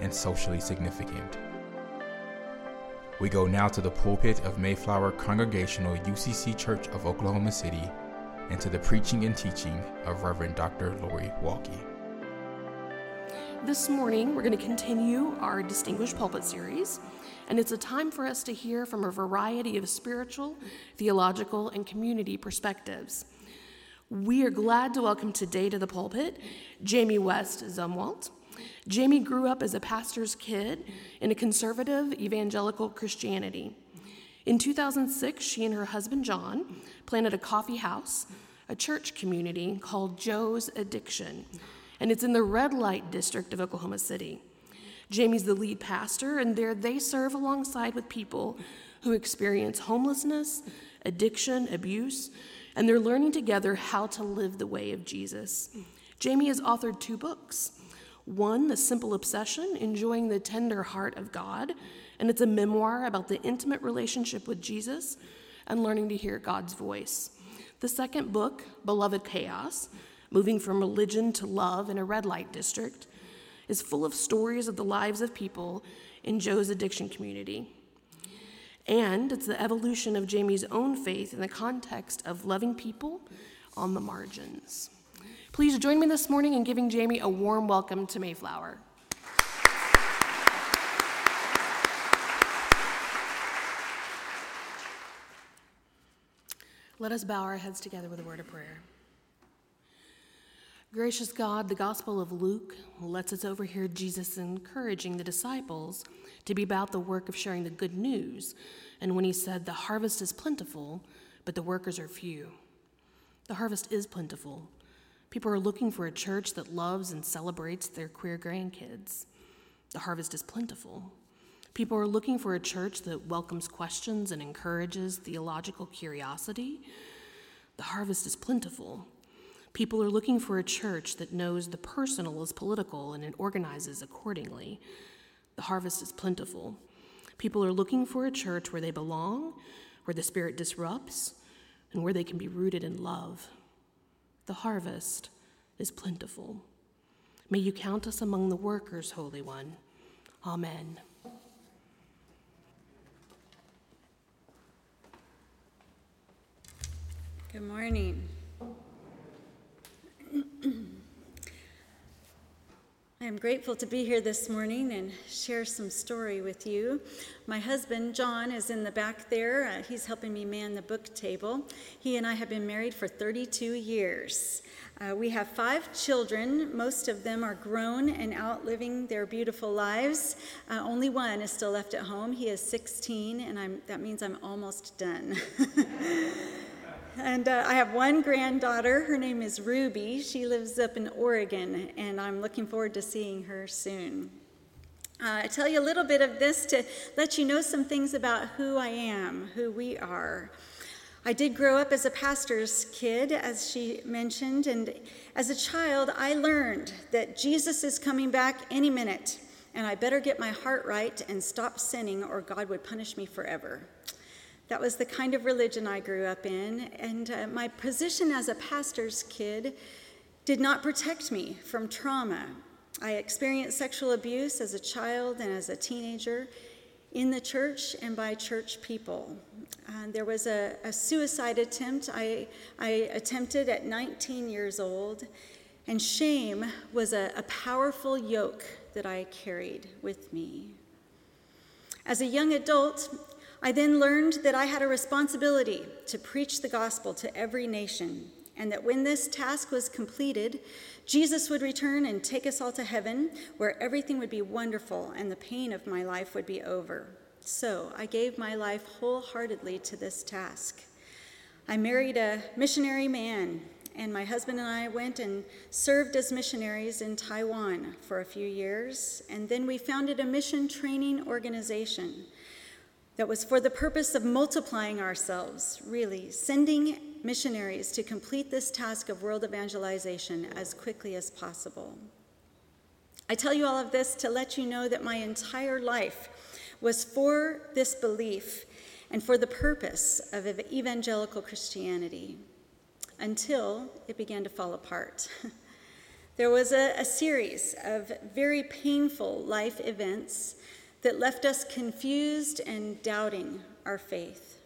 and socially significant. We go now to the pulpit of Mayflower Congregational UCC Church of Oklahoma City and to the preaching and teaching of Reverend Dr. Lori Walke. This morning, we're going to continue our Distinguished Pulpit series, and it's a time for us to hear from a variety of spiritual, theological, and community perspectives. We are glad to welcome today to the pulpit Jamie West Zumwalt. Jamie grew up as a pastor's kid in a conservative evangelical Christianity. In 2006, she and her husband John planted a coffee house, a church community called Joe's Addiction, and it's in the red light district of Oklahoma City. Jamie's the lead pastor, and there they serve alongside with people who experience homelessness, addiction, abuse, and they're learning together how to live the way of Jesus. Jamie has authored two books one, The Simple Obsession Enjoying the Tender Heart of God, and it's a memoir about the intimate relationship with Jesus and learning to hear God's voice. The second book, Beloved Chaos Moving from Religion to Love in a Red Light District, is full of stories of the lives of people in Joe's addiction community. And it's the evolution of Jamie's own faith in the context of loving people on the margins. Please join me this morning in giving Jamie a warm welcome to Mayflower. Let us bow our heads together with a word of prayer. Gracious God, the Gospel of Luke lets us overhear Jesus encouraging the disciples to be about the work of sharing the good news. And when he said, The harvest is plentiful, but the workers are few. The harvest is plentiful, People are looking for a church that loves and celebrates their queer grandkids. The harvest is plentiful. People are looking for a church that welcomes questions and encourages theological curiosity. The harvest is plentiful. People are looking for a church that knows the personal is political and it organizes accordingly. The harvest is plentiful. People are looking for a church where they belong, where the Spirit disrupts, and where they can be rooted in love. The harvest is plentiful. May you count us among the workers, Holy One. Amen. Good morning. I am grateful to be here this morning and share some story with you. My husband, John, is in the back there. Uh, he's helping me man the book table. He and I have been married for 32 years. Uh, we have five children. Most of them are grown and out living their beautiful lives. Uh, only one is still left at home. He is 16, and I'm, that means I'm almost done. And uh, I have one granddaughter. Her name is Ruby. She lives up in Oregon, and I'm looking forward to seeing her soon. Uh, I tell you a little bit of this to let you know some things about who I am, who we are. I did grow up as a pastor's kid, as she mentioned, and as a child, I learned that Jesus is coming back any minute, and I better get my heart right and stop sinning, or God would punish me forever. That was the kind of religion I grew up in, and uh, my position as a pastor's kid did not protect me from trauma. I experienced sexual abuse as a child and as a teenager in the church and by church people. Uh, there was a, a suicide attempt I, I attempted at 19 years old, And shame was a, a powerful yoke that I carried with me. As a young adult, I then learned that I had a responsibility to preach the gospel to every nation, and that when this task was completed, Jesus would return and take us all to heaven, where everything would be wonderful and the pain of my life would be over. So I gave my life wholeheartedly to this task. I married a missionary man, and my husband and I went and served as missionaries in Taiwan for a few years, and then we founded a mission training organization that was for the purpose of multiplying ourselves, really, sending missionaries to complete this task of world evangelization as quickly as possible. I tell you all of this to let you know that my entire life was for this belief and for the purpose of evangelical Christianity until it began to fall apart. there was a, a, series of very painful life events that left us confused and doubting our faith.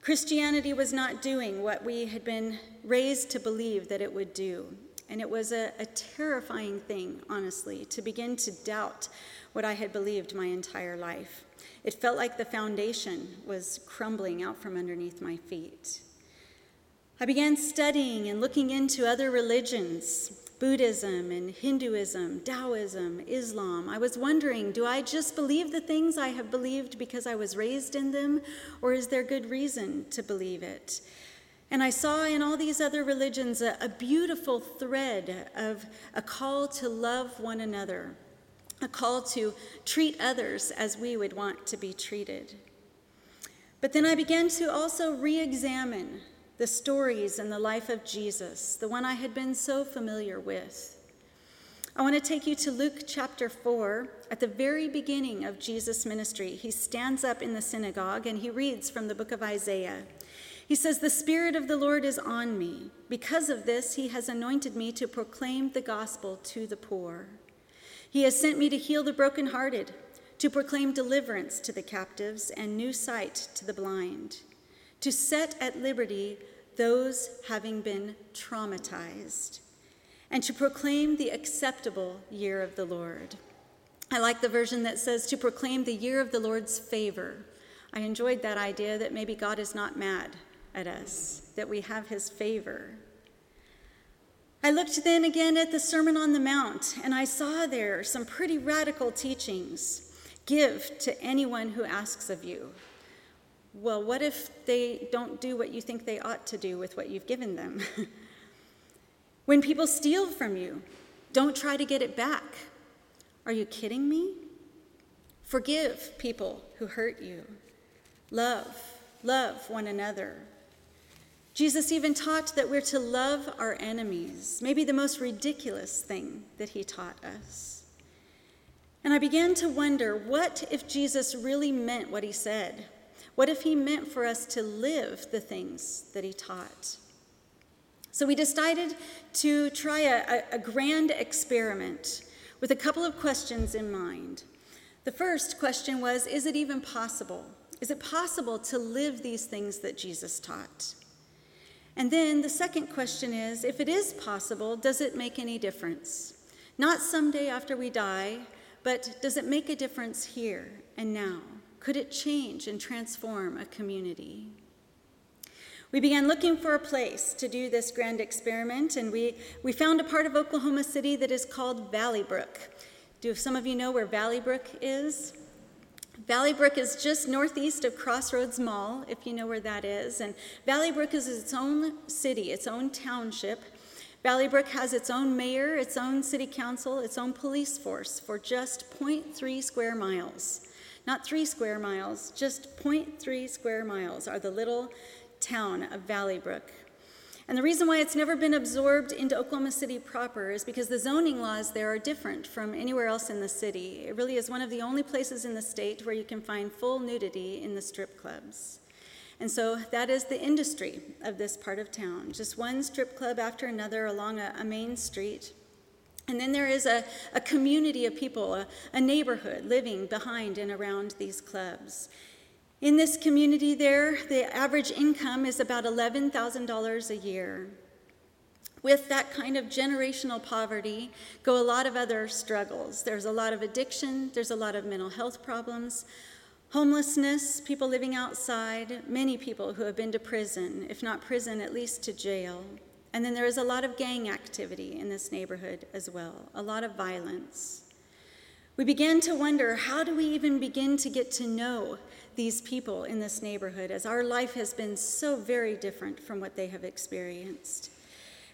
Christianity was not doing what we had been raised to believe that it would do. And it was a, a terrifying thing, honestly, to begin to doubt what I had believed my entire life. It felt like the foundation was crumbling out from underneath my feet. I began studying and looking into other religions Buddhism and Hinduism, Taoism, Islam. I was wondering do I just believe the things I have believed because I was raised in them, or is there good reason to believe it? And I saw in all these other religions a, a beautiful thread of a call to love one another a call to treat others as we would want to be treated. But then I began to also re examine the stories and the life of Jesus, the one I had been so familiar with. I want to take you to Luke chapter 4. At the very beginning of Jesus' ministry, he stands up in the synagogue and he reads from the book of Isaiah. He says, The Spirit of the Lord is on me. Because of this, he has anointed me to proclaim the gospel to the poor. He has sent me to heal the brokenhearted, to proclaim deliverance to the captives and new sight to the blind, to set at liberty those having been traumatized, and to proclaim the acceptable year of the Lord. I like the version that says to proclaim the year of the Lord's favor. I enjoyed that idea that maybe God is not mad at us, that we have his favor. I looked then again at the Sermon on the Mount, and I saw there some pretty radical teachings. Give to anyone who asks of you. Well, what if they don't do what you think they ought to do with what you've given them? when people steal from you, don't try to get it back. Are you kidding me? Forgive people who hurt you. Love, love one another. Jesus even taught that we're to love our enemies, maybe the most ridiculous thing that he taught us. And I began to wonder what if Jesus really meant what he said? What if he meant for us to live the things that he taught? So we decided to try a, a, grand experiment with a couple of questions in mind. The first question was Is it even possible? Is it possible to live these things that Jesus taught? And then the second question is if it is possible, does it make any difference? Not someday after we die, but does it make a difference here and now? Could it change and transform a community? We began looking for a place to do this grand experiment, and we, we found a part of Oklahoma City that is called Valley Brook. Do some of you know where Valley Brook is? Valley Brook is just northeast of Crossroads Mall, if you know where that is. And Valley Brook is its own city, its own township. Valley Brook has its own mayor, its own city council, its own police force for just 0.3 square miles. Not three square miles, just 0.3 square miles are the little town of Valley Brook. And the reason why it's never been absorbed into Oklahoma City proper is because the zoning laws there are different from anywhere else in the city. It really is one of the only places in the state where you can find full nudity in the strip clubs. And so that is the industry of this part of town just one strip club after another along a, a main street. And then there is a, a community of people, a, a neighborhood living behind and around these clubs. In this community, there, the average income is about $11,000 a year. With that kind of generational poverty go a lot of other struggles. There's a lot of addiction, there's a lot of mental health problems, homelessness, people living outside, many people who have been to prison, if not prison, at least to jail. And then there is a lot of gang activity in this neighborhood as well, a lot of violence. We began to wonder how do we even begin to get to know these people in this neighborhood as our life has been so very different from what they have experienced.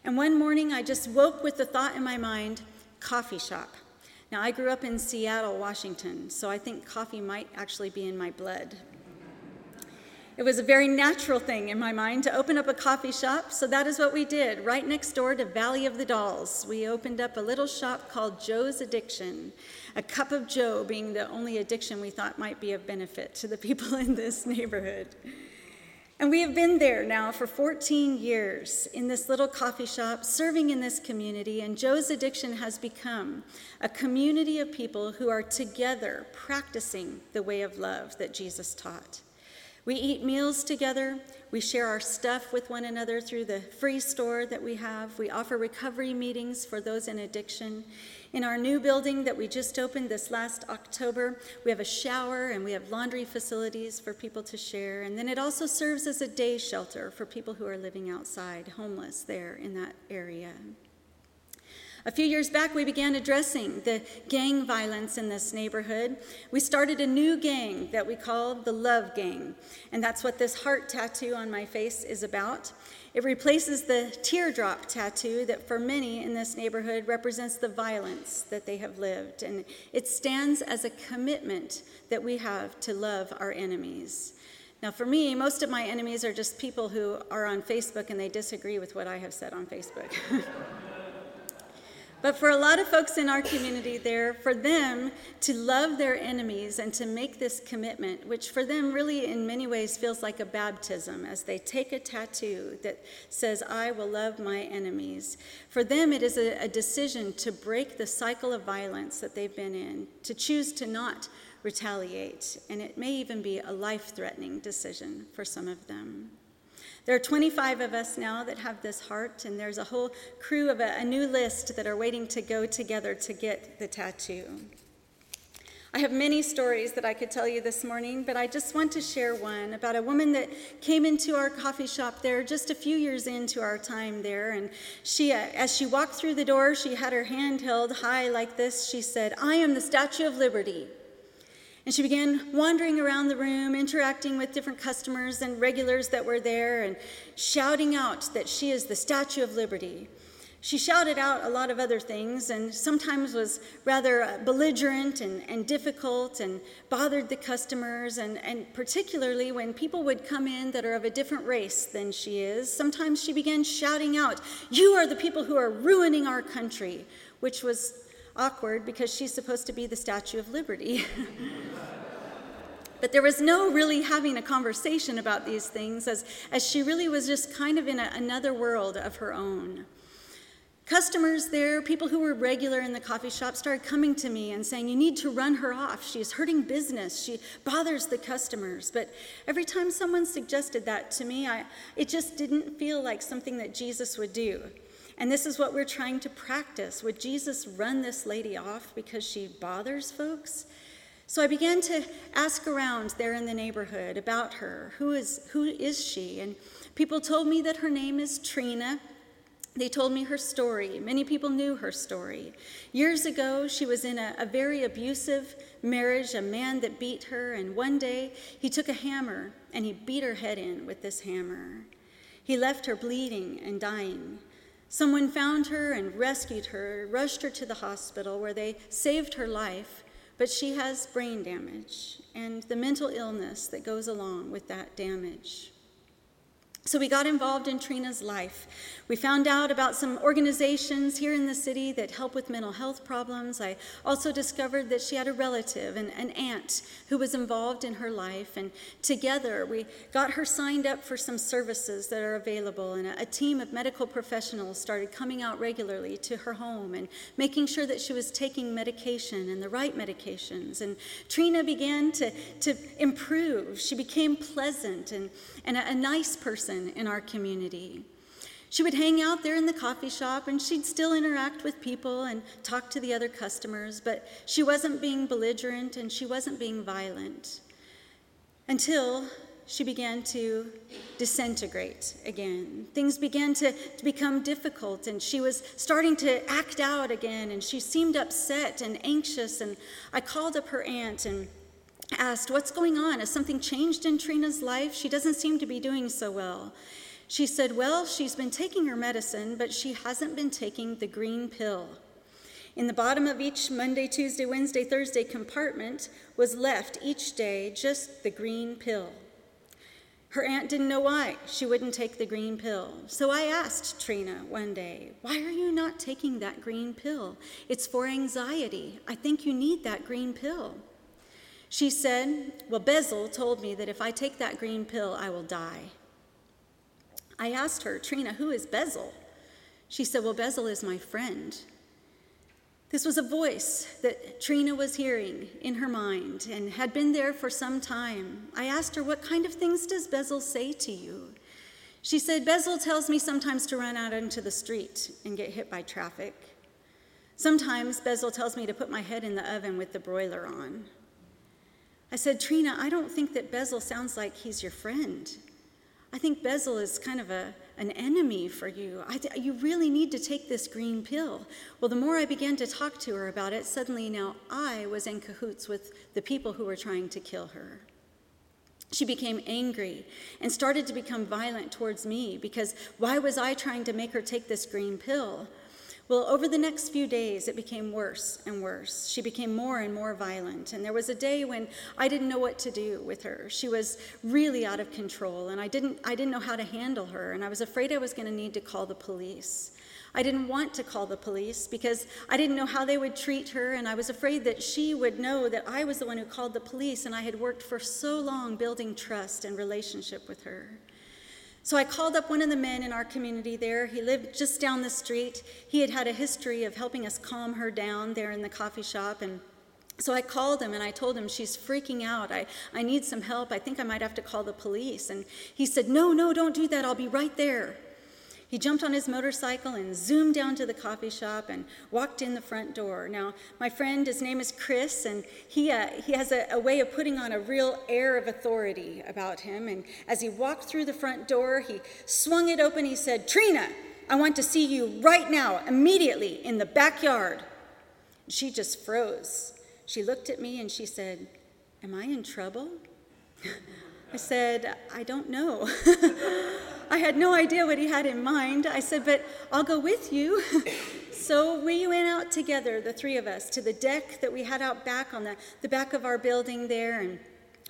And one morning I just woke with the thought in my mind coffee shop. Now, I grew up in Seattle, Washington, so I think coffee might actually be in my blood. It was a very natural thing in my mind to open up a coffee shop, so that is what we did. Right next door to Valley of the Dolls, we opened up a little shop called Joe's Addiction, a cup of Joe being the only addiction we thought might be of benefit to the people in this neighborhood. And we have been there now for 14 years in this little coffee shop, serving in this community. And Joe's Addiction has become a community of people who are together practicing the way of love that Jesus taught. We eat meals together. We share our stuff with one another through the free store that we have. We offer recovery meetings for those in addiction. In our new building that we just opened this last October, we have a shower and we have laundry facilities for people to share. And then it also serves as a day shelter for people who are living outside, homeless there in that area. A few years back, we began addressing the gang violence in this neighborhood. We started a new gang that we call the Love Gang, and that's what this heart tattoo on my face is about. It replaces the teardrop tattoo that for many in this neighborhood represents the violence that they have lived. And it stands as a commitment that we have to love our enemies. Now, for me, most of my enemies are just people who are on Facebook and they disagree with what I have said on Facebook. But for a lot of folks in our community there, for them to love their enemies and to make this commitment, which for them really in many ways feels like a baptism as they take a tattoo that says, I will love my enemies. For them, it is a, a decision to break the cycle of violence that they've been in, to choose to not retaliate. And it may even be a life threatening decision for some of them. There are 25 of us now that have this heart, and there's a whole crew of a, a, new list that are waiting to go together to get the tattoo. I have many stories that I could tell you this morning, but I just want to share one about a woman that came into our coffee shop there just a few years into our time there. And she, uh, as she walked through the door, she had her hand held high like this. She said, I am the Statue of Liberty. And she began wandering around the room, interacting with different customers and regulars that were there, and shouting out that she is the Statue of Liberty. She shouted out a lot of other things and sometimes was rather uh, belligerent and, and difficult and bothered the customers. And, and particularly when people would come in that are of a different race than she is, sometimes she began shouting out, You are the people who are ruining our country, which was awkward because she's supposed to be the Statue of Liberty. but there was no really having a conversation about these things as, as she really was just kind of in a, another world of her own. Customers there, people who were regular in the coffee shop, started coming to me and saying, You need to run her off. She's hurting business. She bothers the customers. But every time someone suggested that to me, I, it just didn't feel like something that Jesus would do. And this is what we're trying to practice. Would Jesus run this lady off because she bothers folks? So I began to ask around there in the neighborhood about her. Who is, who is she? And people told me that her name is Trina. They told me her story. Many people knew her story. Years ago, she was in a, a very abusive marriage, a man that beat her, and one day he took a hammer and he beat her head in with this hammer. He left her bleeding and dying. Someone found her and rescued her, rushed her to the hospital where they saved her life, but she has brain damage and the mental illness that goes along with that damage. So we got involved in Trina's life. We found out about some organizations here in the city that help with mental health problems. I also discovered that she had a relative, an, an aunt, who was involved in her life. And together we got her signed up for some services that are available. And a, a team of medical professionals started coming out regularly to her home and making sure that she was taking medication and the right medications. And Trina began to, to improve. She became pleasant and, and a, a nice person in our community. She would hang out there in the coffee shop and she'd still interact with people and talk to the other customers, but she wasn't being belligerent and she wasn't being violent until she began to disintegrate again. Things began to, to, become difficult, and she was starting to act out again, and she seemed upset and anxious. And I called up her aunt and asked, What's going on? Has something changed in Trina's life? She doesn't seem to be doing so well. She said, Well, she's been taking her medicine, but she hasn't been taking the green pill. In the bottom of each Monday, Tuesday, Wednesday, Thursday compartment was left each day just the green pill. Her aunt didn't know why she wouldn't take the green pill. So I asked Trina one day, Why are you not taking that green pill? It's for anxiety. I think you need that green pill. She said, Well, Bezel told me that if I take that green pill, I will die. I asked her, Trina, who is Bezel? She said, Well, Bezel is my friend. This was a voice that Trina was hearing in her mind and had been there for some time. I asked her, What kind of things does Bezel say to you? She said, Bezel tells me sometimes to run out into the street and get hit by traffic. Sometimes Bezel tells me to put my head in the oven with the broiler on. I said, Trina, I don't think that Bezel sounds like he's your friend. I think Bezel is kind of a, an enemy for you. Th- you really need to take this green pill. Well, the more I began to talk to her about it, suddenly now I was in cahoots with the people who were trying to kill her. She became angry and started to become violent towards me because why was I trying to make her take this green pill? Well, over the next few days, it became worse and worse. She became more and more violent. And there was a day when I didn't know what to do with her. She was really out of control, and I didn't, I didn't know how to handle her. And I was afraid I was going to need to call the police. I didn't want to call the police because I didn't know how they would treat her, and I was afraid that she would know that I was the one who called the police, and I had worked for so long building trust and relationship with her. So I called up one of the men in our community there. He lived just down the street. He had had a history of helping us calm her down there in the coffee shop. And so I called him and I told him, She's freaking out. I, I need some help. I think I might have to call the police. And he said, No, no, don't do that. I'll be right there. He jumped on his motorcycle and zoomed down to the coffee shop and walked in the front door. Now, my friend, his name is Chris, and he, uh, he has a, a way of putting on a real air of authority about him. And as he walked through the front door, he swung it open. He said, Trina, I want to see you right now, immediately, in the backyard. She just froze. She looked at me and she said, Am I in trouble? I said, I don't know. I had no idea what he had in mind. I said, But I'll go with you. so we went out together, the three of us, to the deck that we had out back on the, the back of our building there. And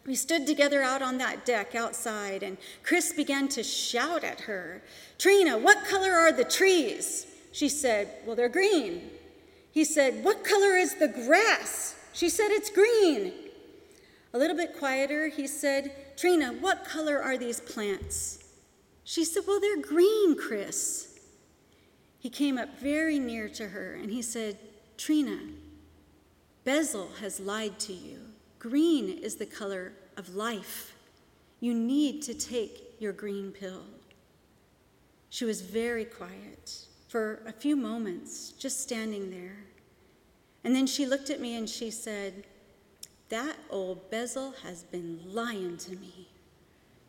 we stood together out on that deck outside. And Chris began to shout at her Trina, what color are the trees? She said, Well, they're green. He said, What color is the grass? She said, It's green. A little bit quieter, he said, Trina, what color are these plants? She said, Well, they're green, Chris. He came up very near to her and he said, Trina, Bezel has lied to you. Green is the color of life. You need to take your green pill. She was very quiet for a few moments, just standing there. And then she looked at me and she said, That old Bezel has been lying to me.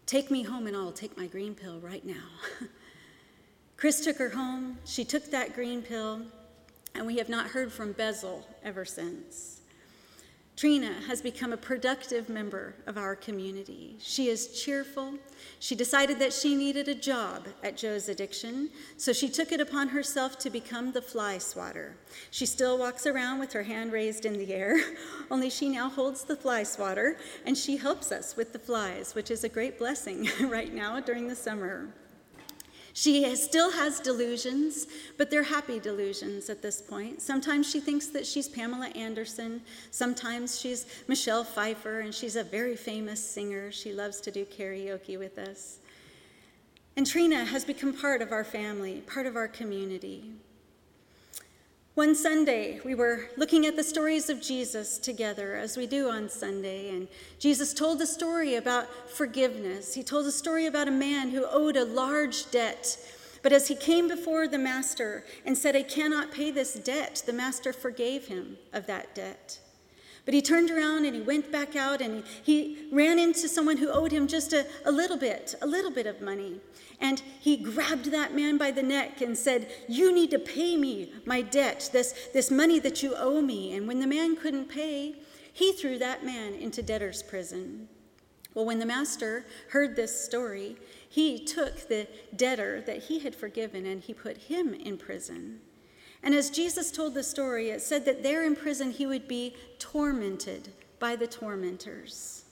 Take me home and I'll take my green pill right now. Chris took her home. She took that green pill, and we have not heard from Bezel ever since. Trina has become a productive member of our community. She is cheerful. She decided that she needed a job at Joe's Addiction, so she took it upon herself to become the fly swatter. She still walks around with her hand raised in the air, only she now holds the fly swatter and she helps us with the flies, which is a great blessing right now during the summer. She still has delusions, but they're happy delusions at this point. Sometimes she thinks that she's Pamela Anderson. Sometimes she's Michelle Pfeiffer, and she's a very famous singer. She loves to do karaoke with us. And Trina has become part of our family, part of our community. One Sunday, we were looking at the stories of Jesus together, as we do on Sunday, and Jesus told a story about forgiveness. He told a story about a man who owed a large debt, But as he came before the master and said, I cannot pay this debt, the master forgave him of that debt. But he turned around and he went back out and he, ran into someone who owed him just a, a little bit, a little bit of money. And he grabbed that man by the neck and said, You need to pay me my debt, this, this money that you owe me. And when the man couldn't pay, he threw that man into debtor's prison. Well, when the master heard this story, he took the debtor that he had forgiven and he put him in prison. And as Jesus told the story, it said that there in prison he would be tormented by the tormentors.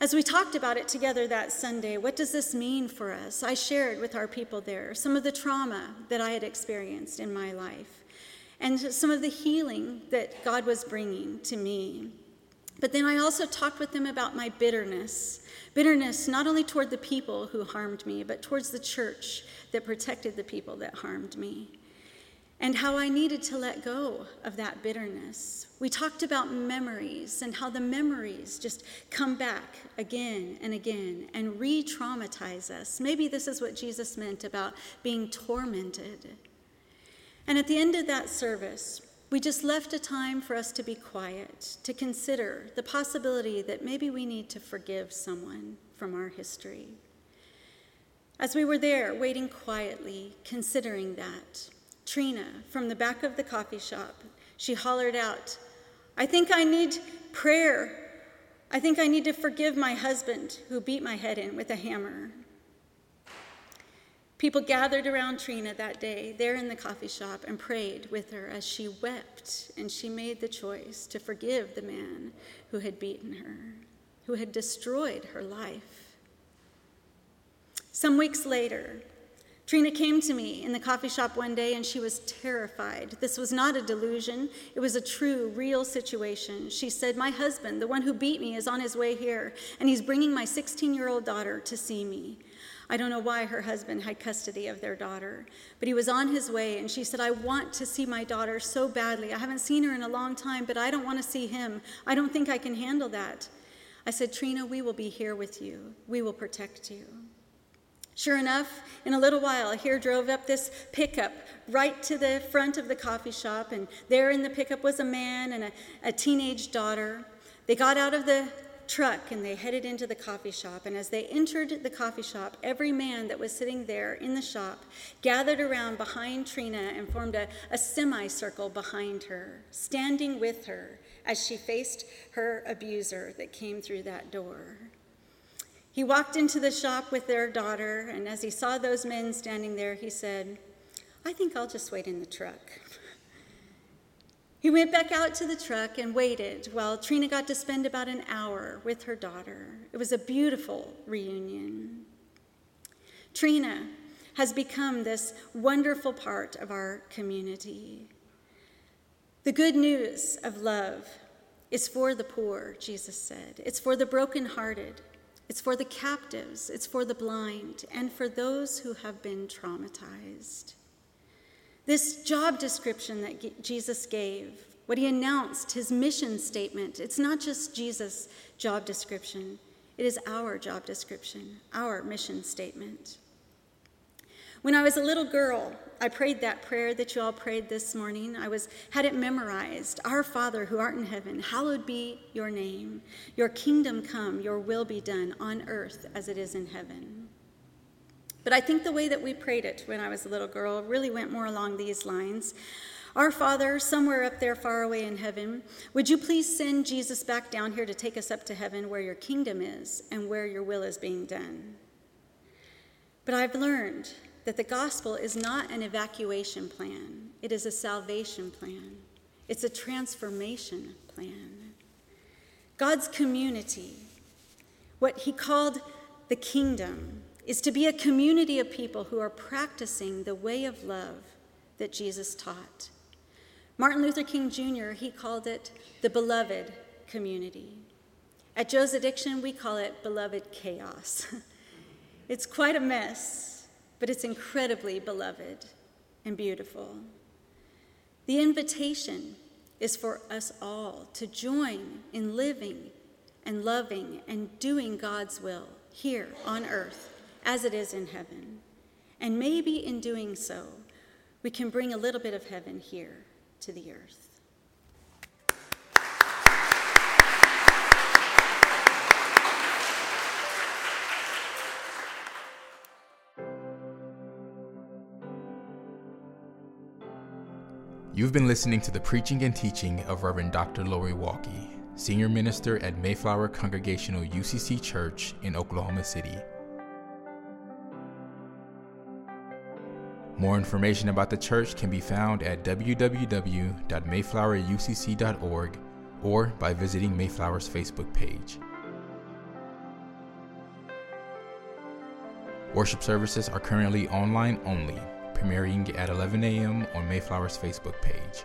As we talked about it together that Sunday, what does this mean for us? I shared with our people there some of the trauma that I had experienced in my life and some of the healing that God was bringing to me. But then I also talked with them about my bitterness bitterness not only toward the people who harmed me, but towards the church that protected the people that harmed me and how I needed to let go of that bitterness. We talked about memories and how the memories just come back again and again and re traumatize us. Maybe this is what Jesus meant about being tormented. And at the end of that service, we just left a time for us to be quiet, to consider the possibility that maybe we need to forgive someone from our history. As we were there, waiting quietly, considering that, Trina from the back of the coffee shop. She hollered out, I think I need prayer. I think I need to forgive my husband who beat my head in with a hammer. People gathered around Trina that day there in the coffee shop and prayed with her as she wept and she made the choice to forgive the man who had beaten her, who had destroyed her life. Some weeks later, Trina came to me in the coffee shop one day and she was terrified. This was not a delusion, it was a true, real situation. She said, My husband, the one who beat me, is on his way here, and he's bringing my 16 year old daughter to see me. I don't know why her husband had custody of their daughter, but he was on his way, and she said, I want to see my daughter so badly. I haven't seen her in a long time, but I don't want to see him. I don't think I can handle that. I said, Trina, we will be here with you, we will protect you. Sure enough, in a little while, here drove up this pickup right to the front of the coffee shop, and there in the pickup was a man and a, a teenage daughter. They got out of the truck and they headed into the coffee shop. And as they entered the coffee shop, every man that was sitting there in the shop gathered around behind Trina and formed a, a semicircle behind her, standing with her as she faced her abuser that came through that door. He walked into the shop with their daughter, and as he saw those men standing there, he said, I think I'll just wait in the truck. He went back out to the truck and waited while Trina got to spend about an hour with her daughter. It was a beautiful reunion. Trina has become this wonderful part of our community. The good news of love is for the poor, Jesus said. It's for the brokenhearted. It's for the captives, it's for the blind, and for those who have been traumatized. This job description that Jesus gave, what he announced, his mission statement, it's not just Jesus' job description, it is our job description, our mission statement. When I was a little girl, I prayed that prayer that you all prayed this morning. I was had it memorized. Our Father who art in heaven, hallowed be your name. Your kingdom come, your will be done on earth as it is in heaven. But I think the way that we prayed it when I was a little girl really went more along these lines. Our Father, somewhere up there far away in heaven, would you please send Jesus back down here to take us up to heaven where your kingdom is and where your will is being done? But I've learned that the gospel is not an evacuation plan, it is a salvation plan, it's a transformation plan. God's community, what he called the kingdom, is to be a community of people who are practicing the way of love that Jesus taught. Martin Luther King Jr., he called it the beloved community. At Joe's Addiction, we call it beloved chaos. it's quite a mess, but it's incredibly beloved and beautiful. The invitation is for us all to join in living and loving and doing God's will here on earth as it is in heaven. And maybe in doing so, we can bring a little bit of heaven here to the earth. You've been listening to the preaching and teaching of Reverend Dr. Lori Walke, Senior Minister at Mayflower Congregational UCC Church in Oklahoma City. More information about the church can be found at www.mayflowerucc.org or by visiting Mayflower's Facebook page. Worship services are currently online only premiering at 11 a.m. on Mayflower's Facebook page.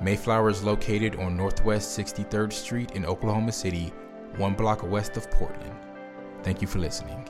Mayflower is located on Northwest 63rd Street in Oklahoma City, one block west of Portland. Thank you for listening.